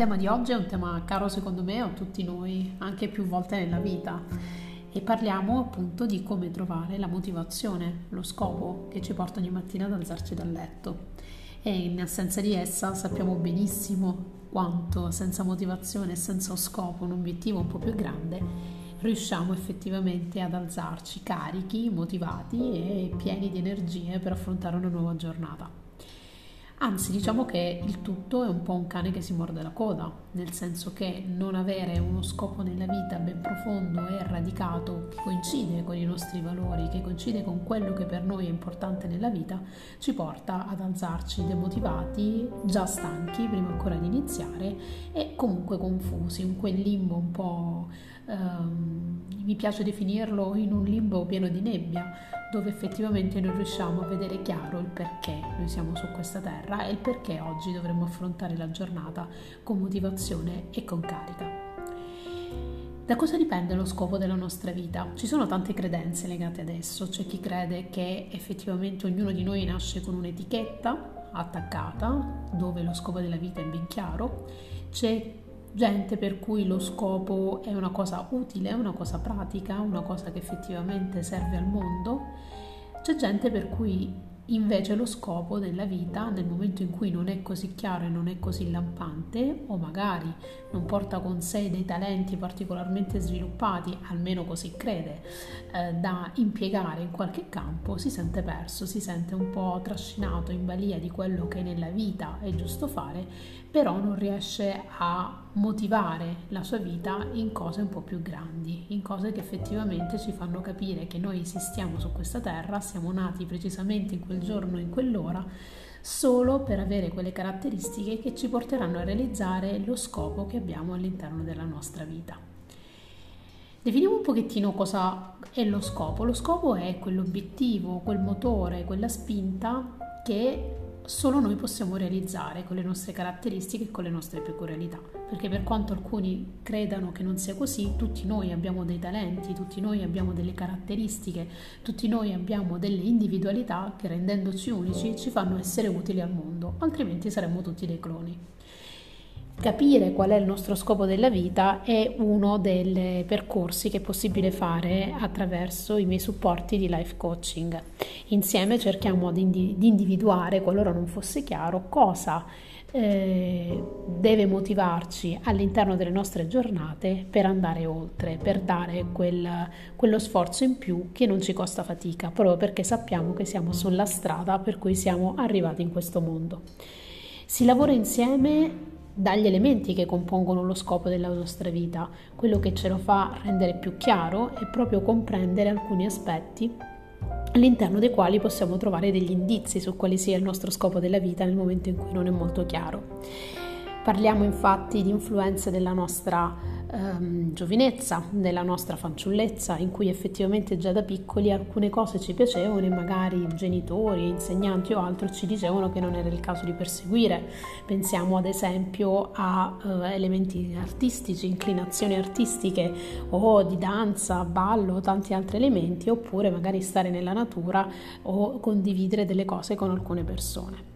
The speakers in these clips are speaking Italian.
tema di oggi è un tema caro secondo me a tutti noi, anche più volte nella vita, e parliamo appunto di come trovare la motivazione, lo scopo che ci porta ogni mattina ad alzarci dal letto. E in assenza di essa sappiamo benissimo quanto senza motivazione senza scopo, un obiettivo un po' più grande, riusciamo effettivamente ad alzarci carichi, motivati e pieni di energie per affrontare una nuova giornata. Anzi, diciamo che il tutto è un po' un cane che si morde la coda, nel senso che non avere uno scopo nella vita ben profondo e radicato che coincide con i nostri valori, che coincide con quello che per noi è importante nella vita, ci porta ad alzarci demotivati, già stanchi prima ancora di iniziare e comunque confusi, in quel limbo un po' ehm, mi piace definirlo in un limbo pieno di nebbia, dove effettivamente non riusciamo a vedere chiaro il perché noi siamo su questa terra e il perché oggi dovremmo affrontare la giornata con motivazione e con carica. Da cosa dipende lo scopo della nostra vita? Ci sono tante credenze legate ad esso, c'è chi crede che effettivamente ognuno di noi nasce con un'etichetta attaccata dove lo scopo della vita è ben chiaro, c'è gente per cui lo scopo è una cosa utile, una cosa pratica, una cosa che effettivamente serve al mondo. C'è gente per cui Invece lo scopo della vita, nel momento in cui non è così chiaro e non è così lampante, o magari non porta con sé dei talenti particolarmente sviluppati, almeno così crede, eh, da impiegare in qualche campo, si sente perso, si sente un po' trascinato in balia di quello che nella vita è giusto fare, però non riesce a motivare la sua vita in cose un po' più grandi, in cose che effettivamente ci fanno capire che noi esistiamo su questa terra, siamo nati precisamente in quel giorno, in quell'ora, solo per avere quelle caratteristiche che ci porteranno a realizzare lo scopo che abbiamo all'interno della nostra vita. Definiamo un pochettino cosa è lo scopo. Lo scopo è quell'obiettivo, quel motore, quella spinta che solo noi possiamo realizzare con le nostre caratteristiche e con le nostre peculiarità, perché per quanto alcuni credano che non sia così, tutti noi abbiamo dei talenti, tutti noi abbiamo delle caratteristiche, tutti noi abbiamo delle individualità che rendendoci unici ci fanno essere utili al mondo, altrimenti saremmo tutti dei cloni. Capire qual è il nostro scopo della vita è uno dei percorsi che è possibile fare attraverso i miei supporti di life coaching. Insieme cerchiamo di, individuare, qualora non fosse chiaro, cosa eh, deve motivarci all'interno delle nostre giornate per andare oltre, per dare quel, quello sforzo in più che non ci costa fatica, proprio perché sappiamo che siamo sulla strada per cui siamo arrivati in questo mondo. Si lavora insieme dagli elementi che compongono lo scopo della nostra vita. Quello che ce lo fa rendere più chiaro è proprio comprendere alcuni aspetti all'interno dei quali possiamo trovare degli indizi su quale sia il nostro scopo della vita nel momento in cui non è molto chiaro. Parliamo infatti di influenze della nostra ehm, giovinezza, della nostra fanciullezza, in cui effettivamente già da piccoli alcune cose ci piacevano e magari genitori, insegnanti o altro ci dicevano che non era il caso di perseguire. Pensiamo ad esempio a eh, elementi artistici, inclinazioni artistiche o di danza, ballo, tanti altri elementi, oppure magari stare nella natura o condividere delle cose con alcune persone.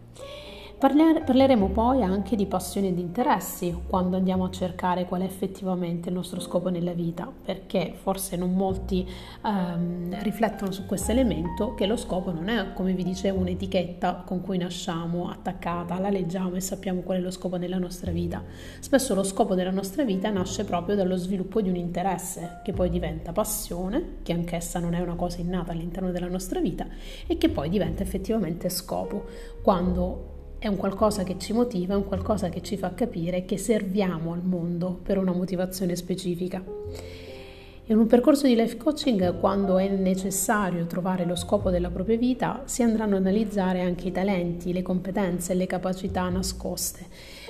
Parleremo poi anche di passioni e di interessi quando andiamo a cercare qual è effettivamente il nostro scopo nella vita, perché forse non molti ehm, riflettono su questo elemento che lo scopo non è, come vi dicevo, un'etichetta con cui nasciamo attaccata, la leggiamo e sappiamo qual è lo scopo della nostra vita. Spesso lo scopo della nostra vita nasce proprio dallo sviluppo di un interesse che poi diventa passione, che anch'essa non è una cosa innata all'interno della nostra vita e che poi diventa effettivamente scopo quando è un qualcosa che ci motiva, è un qualcosa che ci fa capire che serviamo al mondo per una motivazione specifica. In un percorso di life coaching, quando è necessario trovare lo scopo della propria vita, si andranno a analizzare anche i talenti, le competenze e le capacità nascoste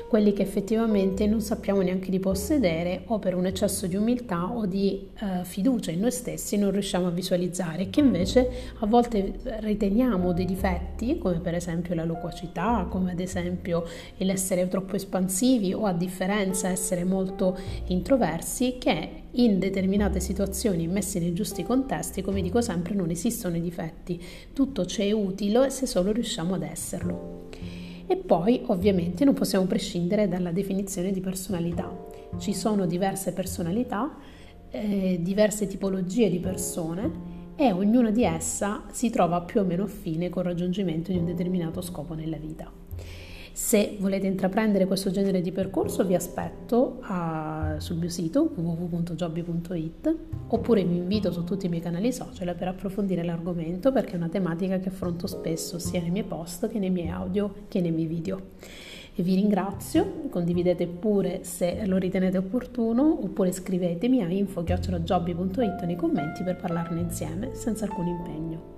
quelli che effettivamente non sappiamo neanche di possedere o per un eccesso di umiltà o di eh, fiducia in noi stessi non riusciamo a visualizzare, che invece a volte riteniamo dei difetti, come per esempio la loquacità, come ad esempio l'essere troppo espansivi o a differenza essere molto introversi, che in determinate situazioni messe nei giusti contesti, come dico sempre, non esistono i difetti, tutto ci è utile se solo riusciamo ad esserlo. E poi ovviamente non possiamo prescindere dalla definizione di personalità. Ci sono diverse personalità, eh, diverse tipologie di persone e ognuna di esse si trova più o meno affine col raggiungimento di un determinato scopo nella vita. Se volete intraprendere questo genere di percorso vi aspetto a, sul mio sito www.jobby.it oppure vi invito su tutti i miei canali social per approfondire l'argomento perché è una tematica che affronto spesso sia nei miei post che nei miei audio che nei miei video. E vi ringrazio, condividete pure se lo ritenete opportuno oppure scrivetemi a info.jobby.it nei commenti per parlarne insieme senza alcun impegno.